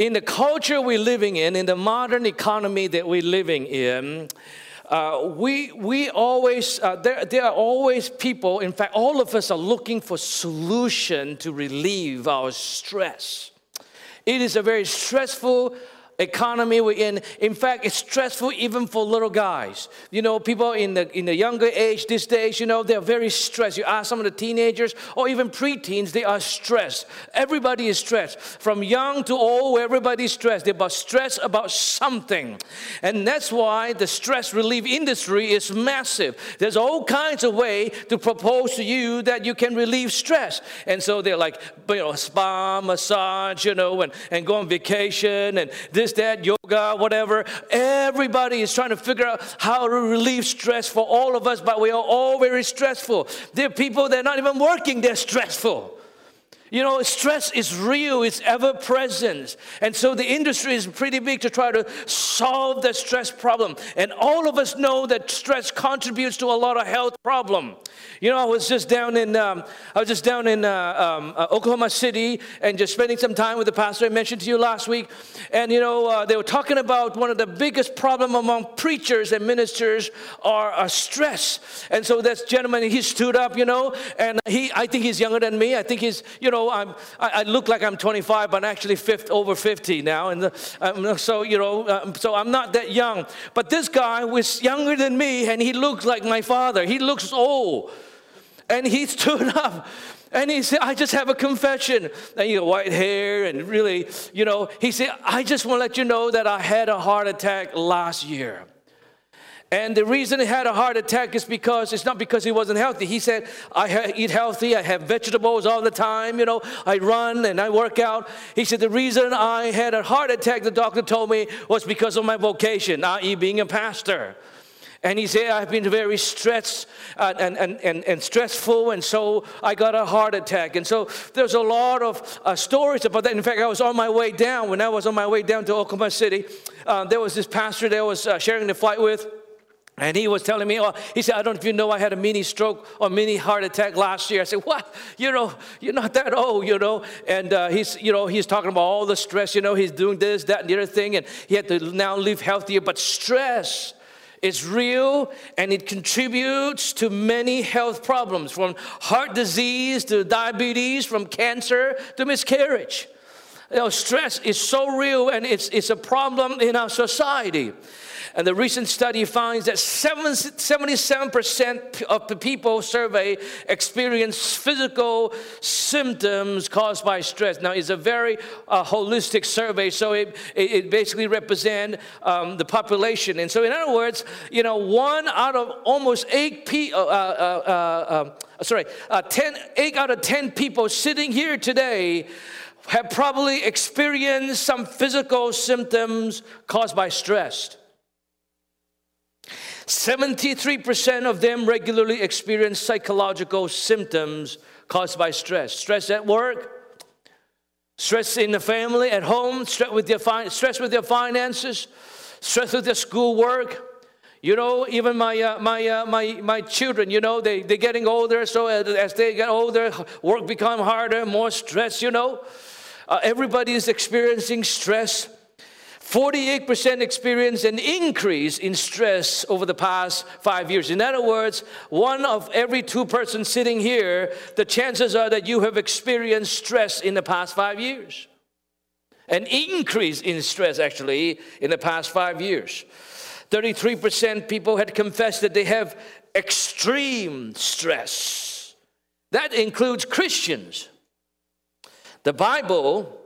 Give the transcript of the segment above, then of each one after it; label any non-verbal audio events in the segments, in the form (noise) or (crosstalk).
in the culture we're living in, in the modern economy that we're living in, uh, we, we always, uh, there, there are always people, in fact, all of us are looking for solution to relieve our stress. It is a very stressful economy we're in. In fact, it's stressful even for little guys. You know, people in the in the younger age these days, you know, they're very stressed. You ask some of the teenagers or even preteens, they are stressed. Everybody is stressed. From young to old, everybody's stressed. They're about stress about something. And that's why the stress relief industry is massive. There's all kinds of way to propose to you that you can relieve stress. And so they're like, you know, spa, massage, you know, and, and go on vacation and this this, that, yoga, whatever. Everybody is trying to figure out how to relieve stress for all of us, but we are all very stressful. There are people that are not even working, they're stressful. You know, stress is real, it's ever present. And so the industry is pretty big to try to solve the stress problem. And all of us know that stress contributes to a lot of health problem. You know, I was just down in, um, I was just down in uh, um, uh, Oklahoma City and just spending some time with the pastor I mentioned to you last week. And, you know, uh, they were talking about one of the biggest problem among preachers and ministers are, are stress. And so this gentleman, he stood up, you know, and he, I think he's younger than me. I think he's, you know, know, I'm, I, I, look like I'm 25, but I'm actually 50, over 50 now. And the, um, so, you know, um, so I'm not that young. But this guy was younger than me, and he looks like my father. He looks old. And he (laughs) stood up. And he said, I just have a confession. And you know, white hair and really, you know, he said, I just want to let you know that I had a heart attack last year. And the reason he had a heart attack is because it's not because he wasn't healthy. He said, I eat healthy, I have vegetables all the time, you know, I run and I work out. He said, The reason I had a heart attack, the doctor told me, was because of my vocation, i.e., being a pastor. And he said, I've been very stressed uh, and, and, and, and, stressful, and so I got a heart attack. And so there's a lot of uh, stories about that. In fact, I was on my way down. When I was on my way down to Oklahoma City, uh, there was this pastor that I was uh, sharing the flight with. And he was telling me, oh, he said, I don't know if you know I had a mini stroke or mini heart attack last year. I said, what? You know, you're not that old, you know. And uh, he's, you know, he's talking about all the stress, you know, he's doing this, that, and the other thing. And he had to now live healthier. But stress is real and it contributes to many health problems from heart disease to diabetes, from cancer to miscarriage. You know, stress is so real and it's, it's a problem in our society. And the recent study finds that 77% of the people surveyed experience physical symptoms caused by stress. Now, it's a very uh, holistic survey, so it, it basically represents um, the population. And so, in other words, you know, one out of almost eight people, uh, uh, uh, uh, sorry, uh, 10, eight out of 10 people sitting here today have probably experienced some physical symptoms caused by stress. 73% of them regularly experience psychological symptoms caused by stress. Stress at work, stress in the family, at home, stress with their, stress with their finances, stress with their schoolwork. You know, even my, uh, my, uh, my, my children, you know, they, they're getting older, so as they get older, work become harder, more stress, you know. Uh, everybody is experiencing stress. 48% experience an increase in stress over the past five years. In other words, one of every two persons sitting here, the chances are that you have experienced stress in the past five years. An increase in stress, actually, in the past five years. 33% people had confessed that they have extreme stress. That includes Christians. The Bible,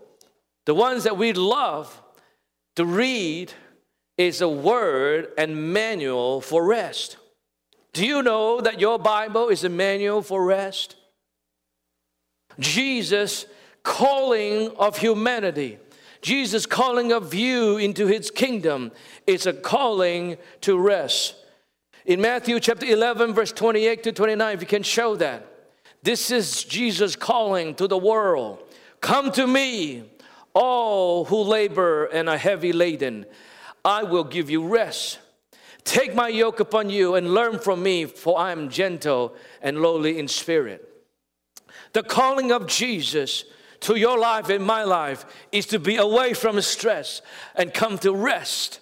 the ones that we love, to read is a word and manual for rest. Do you know that your Bible is a manual for rest? Jesus calling of humanity, Jesus calling of you into his kingdom is a calling to rest. In Matthew chapter 11, verse 28 to 29, if you can show that, this is Jesus calling to the world Come to me, all who labor and are heavy laden, I will give you rest. Take my yoke upon you and learn from me, for I am gentle and lowly in spirit. The calling of Jesus to your life and my life is to be away from stress and come to rest.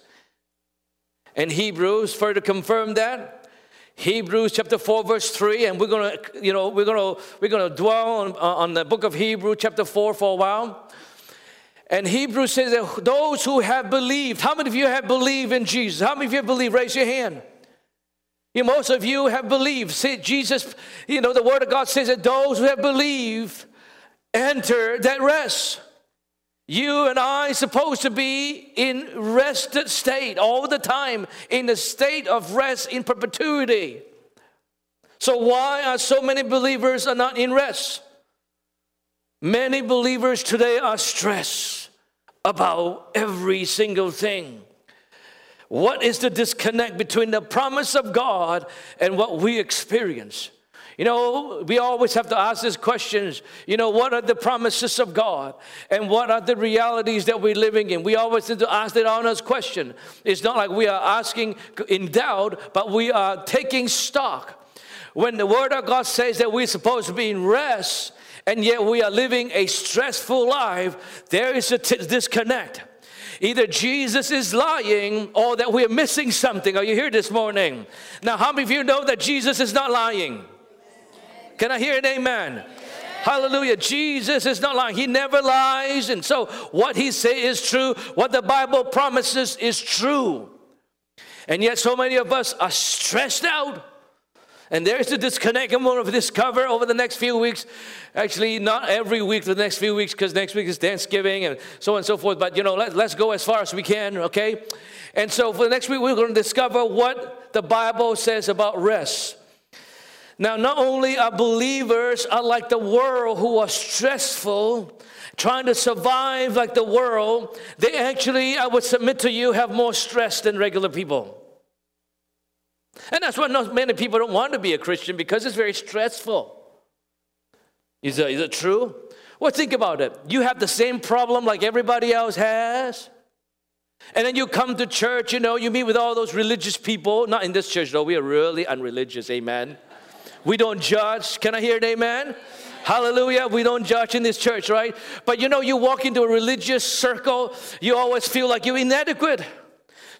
And Hebrews further confirm that. Hebrews chapter 4 verse 3 and we're going to you know we're going to we're going to dwell on, on the book of Hebrews chapter 4 for a while. And Hebrews says that those who have believed, how many of you have believed in Jesus? How many of you have believed? Raise your hand. You, most of you have believed. See, Jesus, you know, the Word of God says that those who have believed enter that rest. You and I supposed to be in rested state all the time, in the state of rest in perpetuity. So why are so many believers are not in rest? Many believers today are stressed about every single thing. What is the disconnect between the promise of God and what we experience? You know, we always have to ask these questions. You know, what are the promises of God? And what are the realities that we're living in? We always need to ask that honest question. It's not like we are asking in doubt, but we are taking stock. When the Word of God says that we're supposed to be in rest, and yet we are living a stressful life, there is a t- disconnect. Either Jesus is lying or that we're missing something. Are you here this morning? Now, how many of you know that Jesus is not lying? Can I hear an amen? Hallelujah. Jesus is not lying. He never lies. And so what he says is true. What the Bible promises is true. And yet so many of us are stressed out and there's the disconnect I'm going to discover over the next few weeks. Actually, not every week, the next few weeks, because next week is Thanksgiving and so on and so forth. But, you know, let, let's go as far as we can, okay? And so for the next week, we're going to discover what the Bible says about rest. Now, not only are believers are like the world who are stressful, trying to survive like the world, they actually, I would submit to you, have more stress than regular people. And that's why not many people don't want to be a Christian because it's very stressful. Is that, is it true? Well, think about it. You have the same problem like everybody else has. And then you come to church, you know, you meet with all those religious people. Not in this church, though. We are really unreligious, amen. We don't judge. Can I hear an amen? Hallelujah. We don't judge in this church, right? But you know, you walk into a religious circle, you always feel like you're inadequate.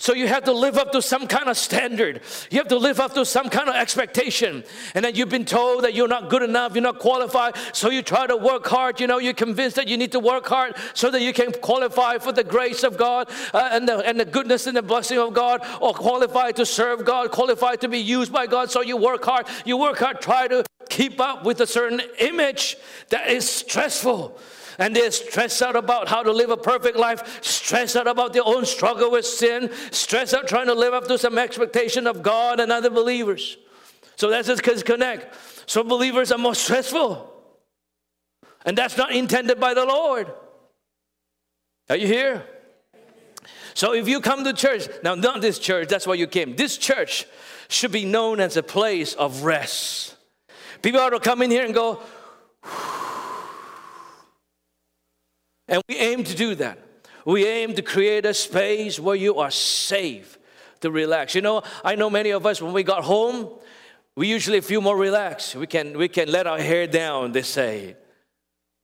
So you have to live up to some kind of standard. You have to live up to some kind of expectation. And then you've been told that you're not good enough, you're not qualified. So you try to work hard. You know, you're convinced that you need to work hard so that you can qualify for the grace of God uh, and, the, and the goodness and the blessing of God, or qualify to serve God, qualify to be used by God. So you work hard. You work hard, try to keep up with a certain image that is stressful and they're stressed out about how to live a perfect life, stressed out about their own struggle with sin, stressed out trying to live up to some expectation of God and other believers. So that's just disconnect. Some believers are more stressful. And that's not intended by the Lord. Are you here? So if you come to church, now not this church, that's why you came. This church should be known as a place of rest. People ought to come in here and go, And we aim to do that. We aim to create a space where you are safe to relax. You know, I know many of us, when we got home, we usually feel more relaxed. We can, we can let our hair down, they say.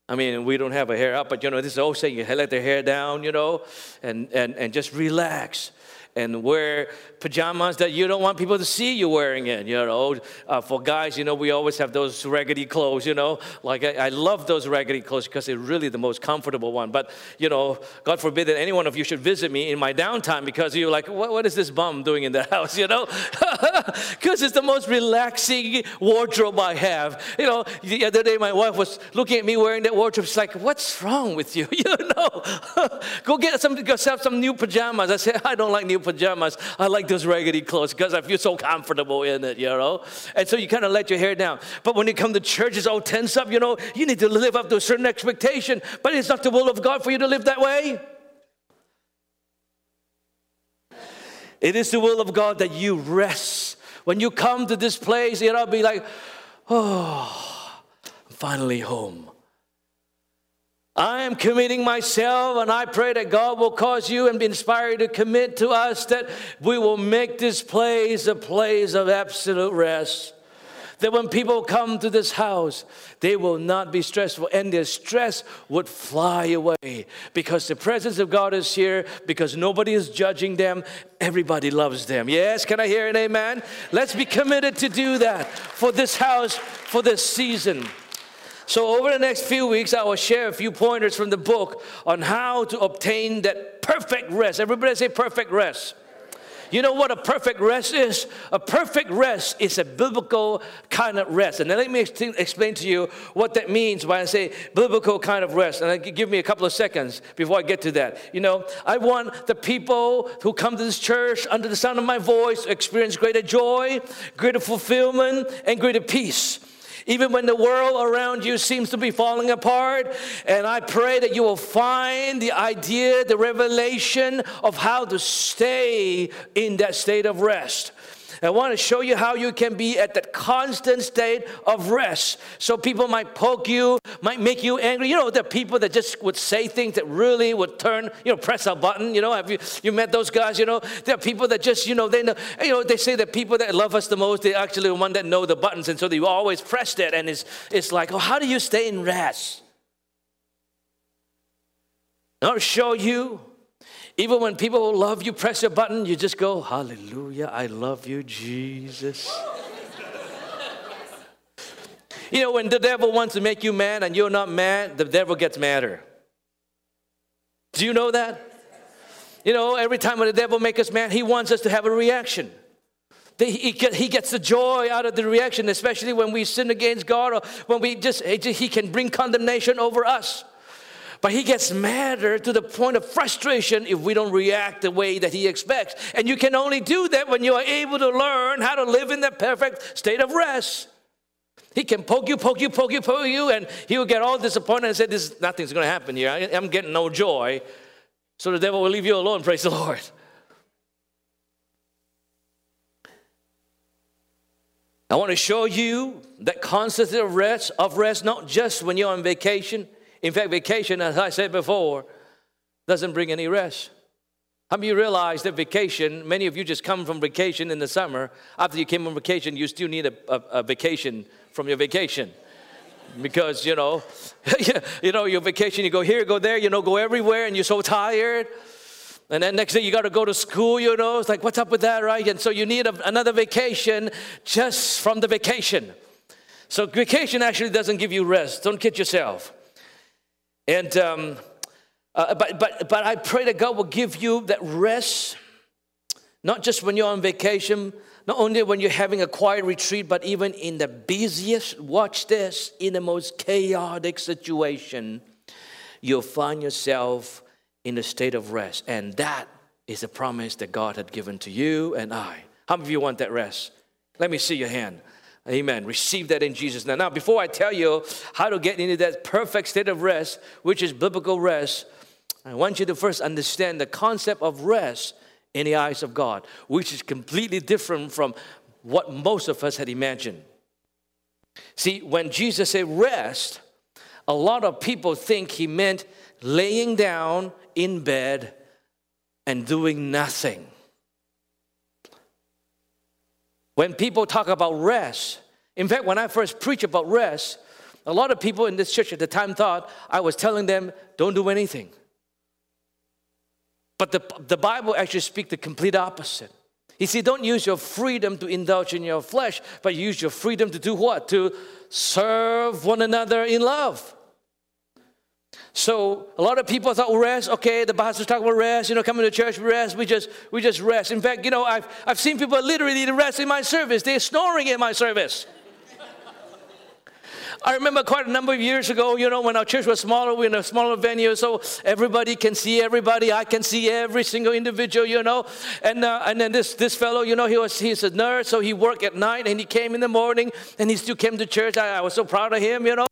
I mean, we don't have a hair up, but you know, this is old saying, you let the hair down, you know, and, and, and just relax and wear pajamas that you don't want people to see you wearing it. You know, uh, for guys, you know, we always have those raggedy clothes. You know, like I, I love those raggedy clothes because they're really the most comfortable one. But you know, God forbid that any one of you should visit me in my downtime because you're like, what, what is this bum doing in the (laughs) house? You know, (laughs) because it's the most relaxing wardrobe I have. You know, the other day my wife was looking at me wearing that wardrobe. She's like, what's wrong with you? (laughs) You know, go get some, have some new pajamas. I said, I don't like new pajamas. I like those raggedy clothes because I feel so comfortable in it, you know? And so you kind of let your hair down. But when you come to church, it's all tense up, you know? You need to live up to a certain expectation, but it's not the will of God for you to live that way. It is the will of God that you rest. When you come to this place, it'll be like, oh, I'm finally home. I am committing myself, and I pray that God will cause you and be inspired to commit to us that we will make this place a place of absolute rest. that when people come to this house, they will not be stressful and their stress would fly away because the presence of God is here, because nobody is judging them, everybody loves them. Yes, can I hear an amen? Let's be committed to do that for this house, for this season. So, over the next few weeks, I will share a few pointers from the book on how to obtain that perfect rest. Everybody say perfect rest. You know what a perfect rest is? A perfect rest is a biblical kind of rest. And then let me explain to you what that means when I say biblical kind of rest. And give me a couple of seconds before I get to that. You know, I want the people who come to this church under the sound of my voice to experience greater joy, greater fulfillment, and greater peace even when the world around you seems to be falling apart. And I pray that you will find the idea, the revelation of how to stay in that state of rest. I want to show you how you can be at that constant state of rest. So people might poke you, might make you angry. You know, the people that just would say things that really would turn, you know, press a button. You know, have you you met those guys? You know, there are people that just, you know, they know, you know, they say that people that love us the most, they actually the one that know the buttons, and so they always press that, and it's it's like, oh, how do you stay in rest? I'll show you even when people love you, press your button, you just go, Hallelujah, I love you, Jesus. (laughs) you know, when the devil wants to make you mad and you're not mad, the devil gets madder. Do you know that? You know, every time when the devil makes us mad, he wants us to have a reaction. He gets the joy out of the reaction, especially when we sin against God or when we just, he can bring condemnation over us. But he gets madder to the point of frustration if we don't react the way that he expects. And you can only do that when you are able to learn how to live in the perfect state of rest. He can poke you, poke you, poke you, poke you, and he will get all disappointed and say, This nothing's gonna happen here. I, I'm getting no joy. So the devil will leave you alone, (laughs) praise the Lord. I want to show you that concept of rest, of rest, not just when you're on vacation, in fact, vacation, as I said before, doesn't bring any rest. How many you realize that vacation, many of you just come from vacation in the summer. After you came from vacation, you still need a, a, a vacation from your vacation. Because, you know, (laughs) you know, your vacation, you go here, go there, you know, go everywhere, and you're so tired. And then next day you got to go to school, you know. It's like, what's up with that, right? And so you need a, another vacation just from the vacation. So vacation actually doesn't give you rest. Don't kid yourself. And um, uh, but but but I pray that God will give you that rest, not just when you're on vacation, not only when you're having a quiet retreat, but even in the busiest. Watch this in the most chaotic situation, you'll find yourself in a state of rest, and that is a promise that God had given to you and I. How many of you want that rest? Let me see your hand. Amen. Receive that in Jesus' name. Now, before I tell you how to get into that perfect state of rest, which is biblical rest, I want you to first understand the concept of rest in the eyes of God, which is completely different from what most of us had imagined. See, when Jesus said rest, a lot of people think he meant laying down in bed and doing nothing. When people talk about rest, in fact, when I first preached about rest, a lot of people in this church at the time thought I was telling them, don't do anything. But the, the Bible actually speaks the complete opposite. You see, don't use your freedom to indulge in your flesh, but use your freedom to do what? To serve one another in love. So a lot of people thought, well, rest, okay, the pastor's talking about rest, you know, coming to church, we rest, we just, we just rest. In fact, you know, I've, I've seen people literally rest in my service. They're snoring in my service. I remember quite a number of years ago, you know, when our church was smaller, we were in a smaller venue, so everybody can see everybody. I can see every single individual, you know. And uh, and then this this fellow, you know, he was he's a nurse, so he worked at night and he came in the morning and he still came to church. I, I was so proud of him, you know.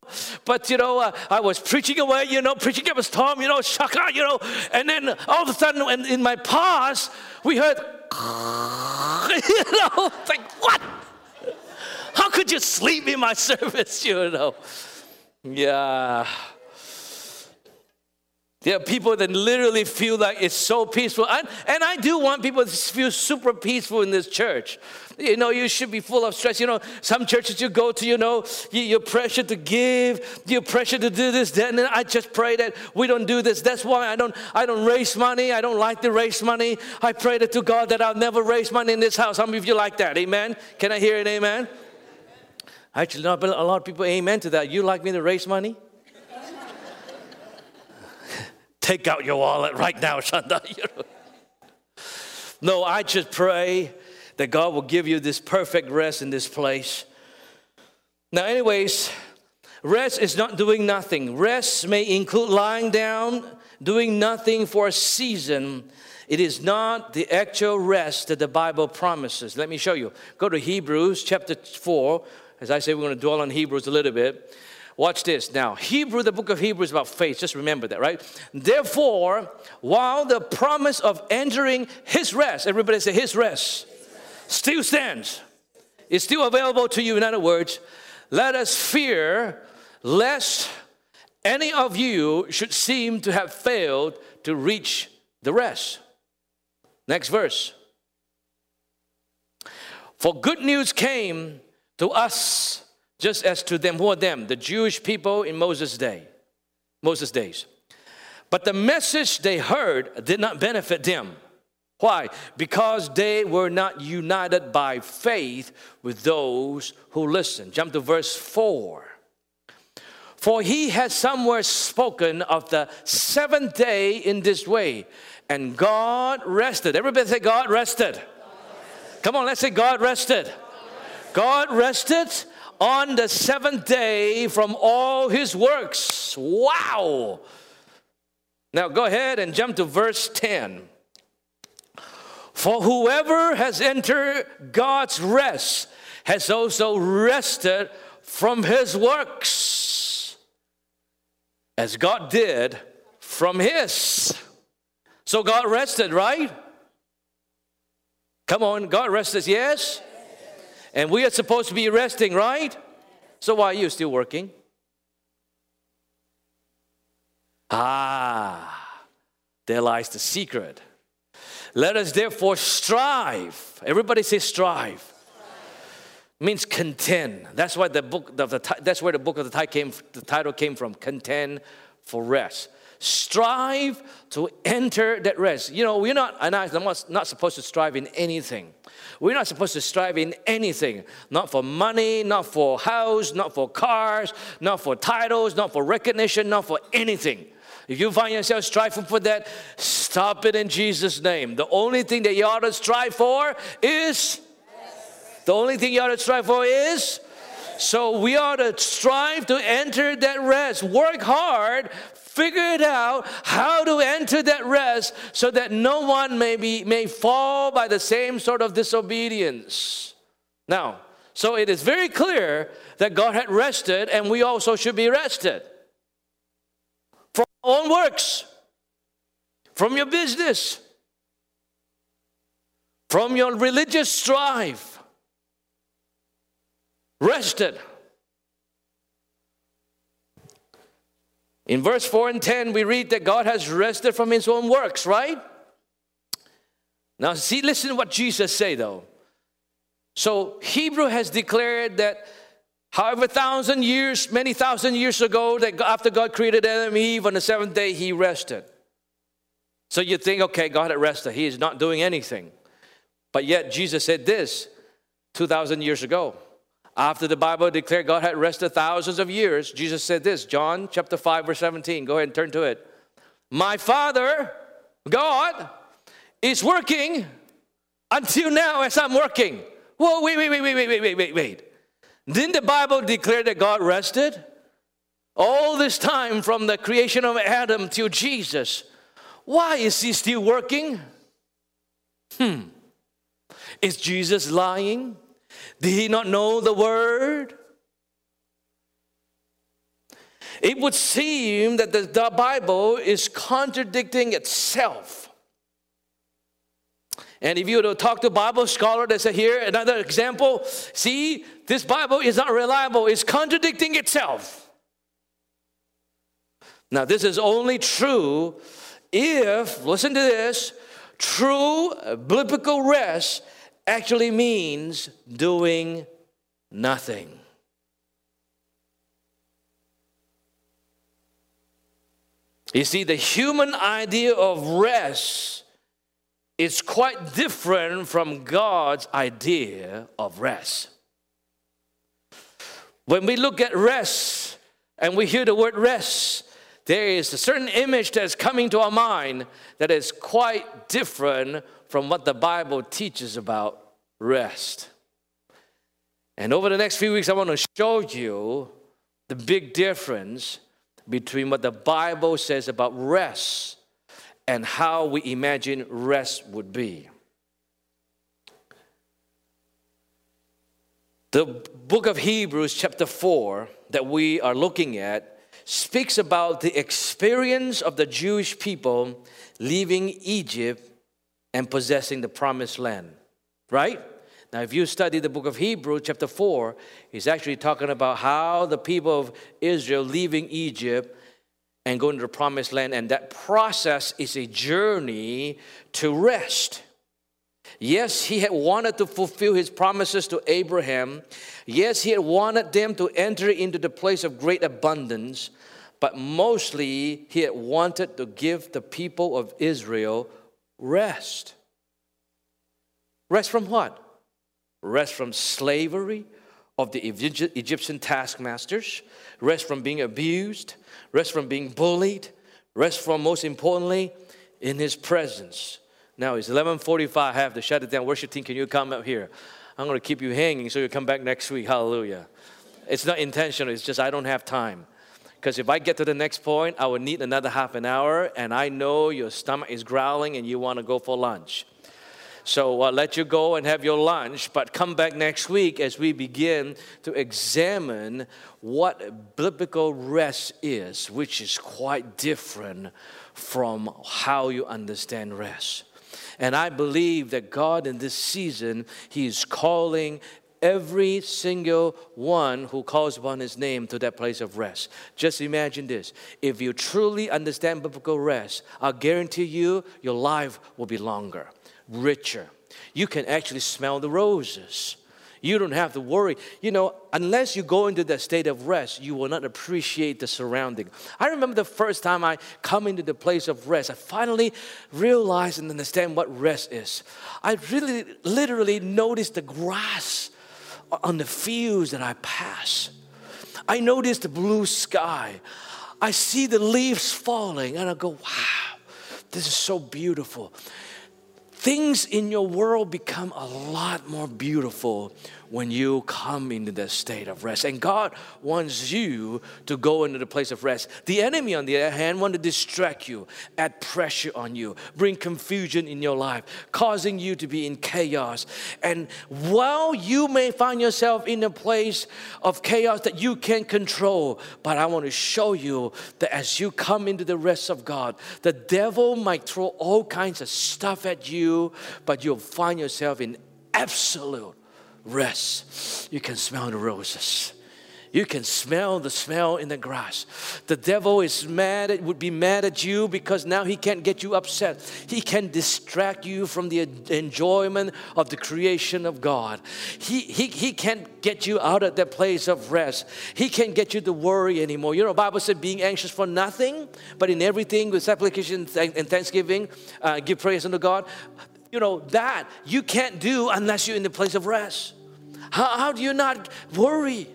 But you know, uh, I was preaching away, you know, preaching up a storm, you know, shaka, you know. And then all of a sudden, in, in my pause, we heard, (laughs) you know, like what? How could you sleep in my (laughs) service, you know? Yeah. There are people that literally feel like it's so peaceful. And, and I do want people to feel super peaceful in this church. You know, you should be full of stress. You know, some churches you go to, you know, you're pressured to give, you're pressured to do this, that, and I just pray that we don't do this. That's why I don't, I don't raise money. I don't like to raise money. I pray that to God that I'll never raise money in this house. How many of you like that? Amen? Can I hear an amen? Actually, not a lot of people amen to that. You like me to raise money? (laughs) Take out your wallet right now, Shanda. (laughs) no, I just pray that God will give you this perfect rest in this place. Now, anyways, rest is not doing nothing. Rest may include lying down, doing nothing for a season. It is not the actual rest that the Bible promises. Let me show you. Go to Hebrews chapter 4. As I say, we're going to dwell on Hebrews a little bit. Watch this. Now, Hebrew, the book of Hebrews about faith. Just remember that, right? Therefore, while the promise of entering his rest, everybody say his rest, still stands, is still available to you. In other words, let us fear lest any of you should seem to have failed to reach the rest. Next verse. For good news came to us just as to them. Who are them? The Jewish people in Moses' day, Moses' days. But the message they heard did not benefit them. Why? Because they were not united by faith with those who listened. Jump to verse 4. For he has somewhere spoken of the seventh day in this way, and God rested. Everybody say, God rested. Come on, let's say, God rested. God rested on the seventh day from all his works. Wow. Now go ahead and jump to verse 10. For whoever has entered God's rest has also rested from his works, as God did from his. So God rested, right? Come on, God rested, yes? And we are supposed to be resting, right? So why are you still working? Ah, there lies the secret. Let us therefore strive. Everybody say strive. strive. Means contend. That's why the book the that's where the book of the came. The title came from. Contend for rest strive to enter that rest. You know, we're not, and I'm not supposed to strive in anything. We're not supposed to strive in anything. Not for money, not for house, not for cars, not for titles, not for recognition, not for anything. If you find yourself striving for that, stop it in Jesus' name. The only thing that you ought to strive for is, the only thing you ought to strive for is, so we ought to strive to enter that rest. Work hard figure it out how to enter that rest so that no one may, be, may fall by the same sort of disobedience. Now, so it is very clear that God had rested and we also should be rested from our own works, from your business, from your religious strife. Rested. In verse 4 and 10, we read that God has rested from his own works, right? Now, see, listen to what Jesus say though. So Hebrew has declared that however thousand years, many thousand years ago, that after God created Adam and Eve on the seventh day, he rested. So you think, okay, God had rested. He is not doing anything. But yet Jesus said this 2,000 years ago. After the Bible declared God had rested thousands of years, Jesus said this, John chapter 5, verse 17. Go ahead and turn to it. My Father, God, is working until now as I'm working. Whoa, wait, wait, wait, wait, wait, wait, wait, wait. Didn't the Bible declare that God rested? All this time from the creation of Adam till Jesus. Why is he still working? Hmm. Is Jesus lying? Did he not know the word? It would seem that the, Bible is contradicting itself. And if you were to talk to a Bible scholar, they say, here, another example, see, this Bible is not reliable, it's contradicting itself. Now, this is only true if, listen to this, true biblical rest actually means doing nothing. You see, the human idea of rest is quite different from God's idea of rest. When we look at rest and we hear the word rest, there is a certain image that's coming to our mind that is quite different from what the Bible teaches about rest. And over the next few weeks, I want to show you the big difference between what the Bible says about rest and how we imagine rest would be. The book of Hebrews, chapter 4, that we are looking at, speaks about the experience of the Jewish people leaving Egypt and possessing the promised land, right? Now, if you study the book of Hebrews, chapter 4, he's actually talking about how the people of Israel leaving Egypt and going to the promised land, and that process is a journey to rest. Yes, he had wanted to fulfill his promises to Abraham. Yes, he had wanted them to enter into the place of great abundance, but mostly he had wanted to give the people of Israel rest. Rest from what? rest from slavery of the Egyptian taskmasters, rest from being abused, rest from being bullied, rest from, most importantly, in His presence. Now it's 11:45. I have to shut it down. Worship team, can you come up here? I'm going to keep you hanging so you come back next week. Hallelujah. It's not intentional. It's just I don't have time. Because if I get to the next point, I would need another half an hour, and I know your stomach is growling and you want to go for lunch. So I'll let you go and have your lunch, but come back next week as we begin to examine what biblical rest is, which is quite different from how you understand rest. And I believe that God in this season, He is calling every single one who calls upon his name to that place of rest. Just imagine this. If you truly understand biblical rest, I guarantee you your life will be longer richer. You can actually smell the roses. You don't have to worry. You know, unless you go into that state of rest, you will not appreciate the surrounding. I remember the first time I come into the place of rest, I finally realized and understand what rest is. I really literally noticed the grass on the fields that I pass. I notice the blue sky. I see the leaves falling and I go, wow, this is so beautiful things in your world become a lot more beautiful when you come into that state of rest. And God wants you to go into the place of rest. The enemy, on the other hand, want to distract you, add pressure on you, bring confusion in your life, causing you to be in chaos. And while you may find yourself in a place of chaos that you can't control, but I want to show you that as you come into the rest of God, the devil might throw all kinds of stuff at you, but you'll find yourself in absolute rest. You can smell the roses. You can smell the smell in the grass. The devil is mad, it would be mad at you because now he can't get you upset. He can distract you from the enjoyment of the creation of God. He, he, he can't get you out of that place of rest. He can't get you to worry anymore. You know, Bible said being anxious for nothing, but in everything with supplication and thanksgiving, uh, give praise unto God. You know, that you can't do unless you're in the place of rest. How, how do you not worry?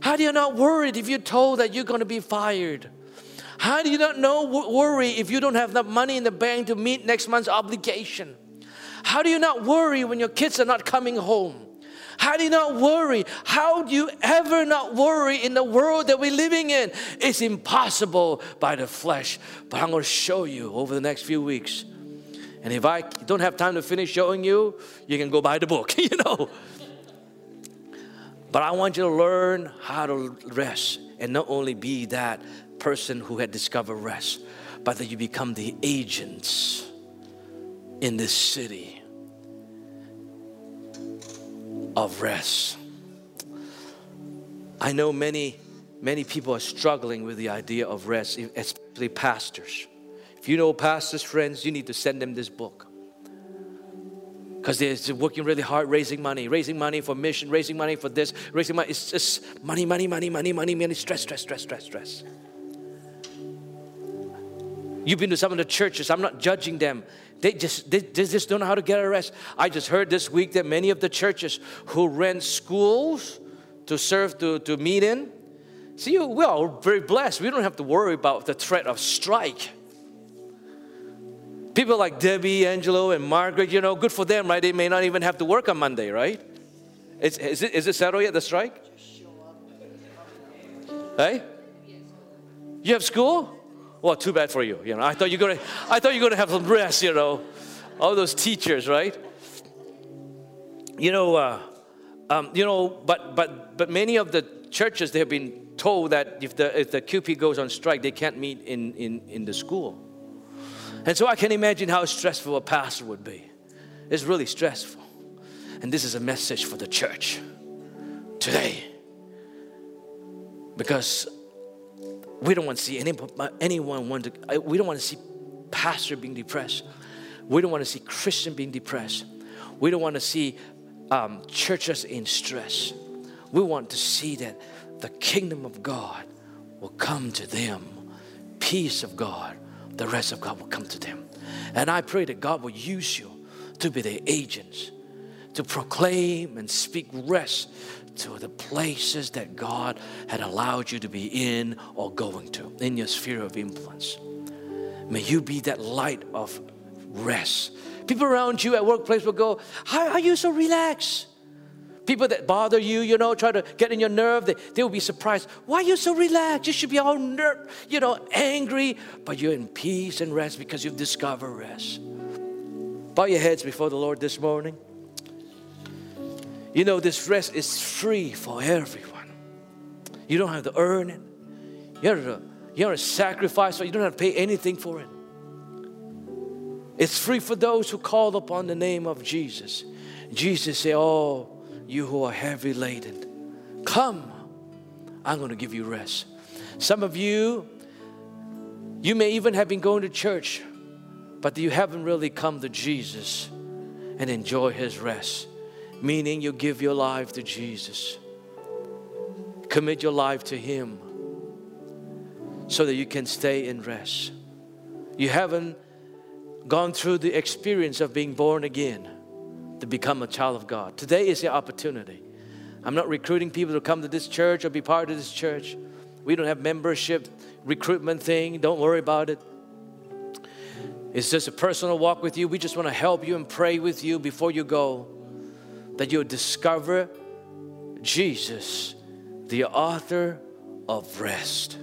How do you not worry if you're told that you're going to be fired? How do you not know worry if you don't have enough money in the bank to meet next month's obligation? How do you not worry when your kids are not coming home? How do you not worry? How do you ever not worry in the world that we're living in? It's impossible by the flesh. But I'm going to show you over the next few weeks. And if I don't have time to finish showing you, you can go buy the book, (laughs) you know. But I want you to learn how to rest and not only be that person who had discovered rest, but that you become the agents in this city of rest. I know many many people are struggling with the idea of rest, especially pastors. If you know pastors, friends, you need to send them this book. Because they're working really hard raising money, raising money for mission, raising money for this, raising money. It's just money, money, money, money, money, money, stress, stress, stress, stress, stress. You've been to some of the churches, I'm not judging them. They just, they, they just don't know how to get a rest. I just heard this week that many of the churches who rent schools to serve, to, to meet in, see, we are very blessed. We don't have to worry about the threat of strike. People like Debbie, Angelo, and Margaret, you know, good for them, right? They may not even have to work on Monday, right? Is, is, it, is it settled yet, the strike? Hey? You have school? Well, too bad for you. You know, I thought you're gonna, I thought you're gonna have some rest. You know, all those teachers, right? You know, uh, um, you know, but but but many of the churches they have been told that if the if the CUPE goes on strike, they can't meet in in in the school. And so I can imagine how stressful a pastor would be. It's really stressful. And this is a message for the church today. Because we don't want to see any, anyone want to, we don't want to see pastor being depressed. We don't want to see Christian being depressed. We don't want to see um, churches in stress. We want to see that the kingdom of God will come to them, peace of God, the rest of God will come to them. And I pray that God will use you to be the agents to proclaim and speak rest to the places that God had allowed you to be in or going to in your sphere of influence. May you be that light of rest. People around you at workplace will go, How are you so relaxed? People that bother you, you know, try to get in your nerve, they, they will be surprised. Why are you so relaxed? You should be all nerve, you know, angry, but you're in peace and rest because you've discovered rest. Bow your heads before the Lord this morning. You know, this rest is free for everyone. You don't have to earn it. You don't have to, you don't have to sacrifice it. You don't have to pay anything for it. It's free for those who call upon the name of Jesus. Jesus said, Oh, you who are heavy laden, come. I'm going to give you rest. Some of you, you may even have been going to church, but you haven't really come to Jesus and enjoy His rest meaning you give your life to Jesus. Commit your life to Him so that you can stay in rest. You haven't gone through the experience of being born again to become a child of God. Today is your opportunity. I'm not recruiting people to come to this church or be part of this church. We don't have membership recruitment thing. Don't worry about it. It's just a personal walk with you. We just want to help you and pray with you before you go that you'll discover Jesus, the author of rest.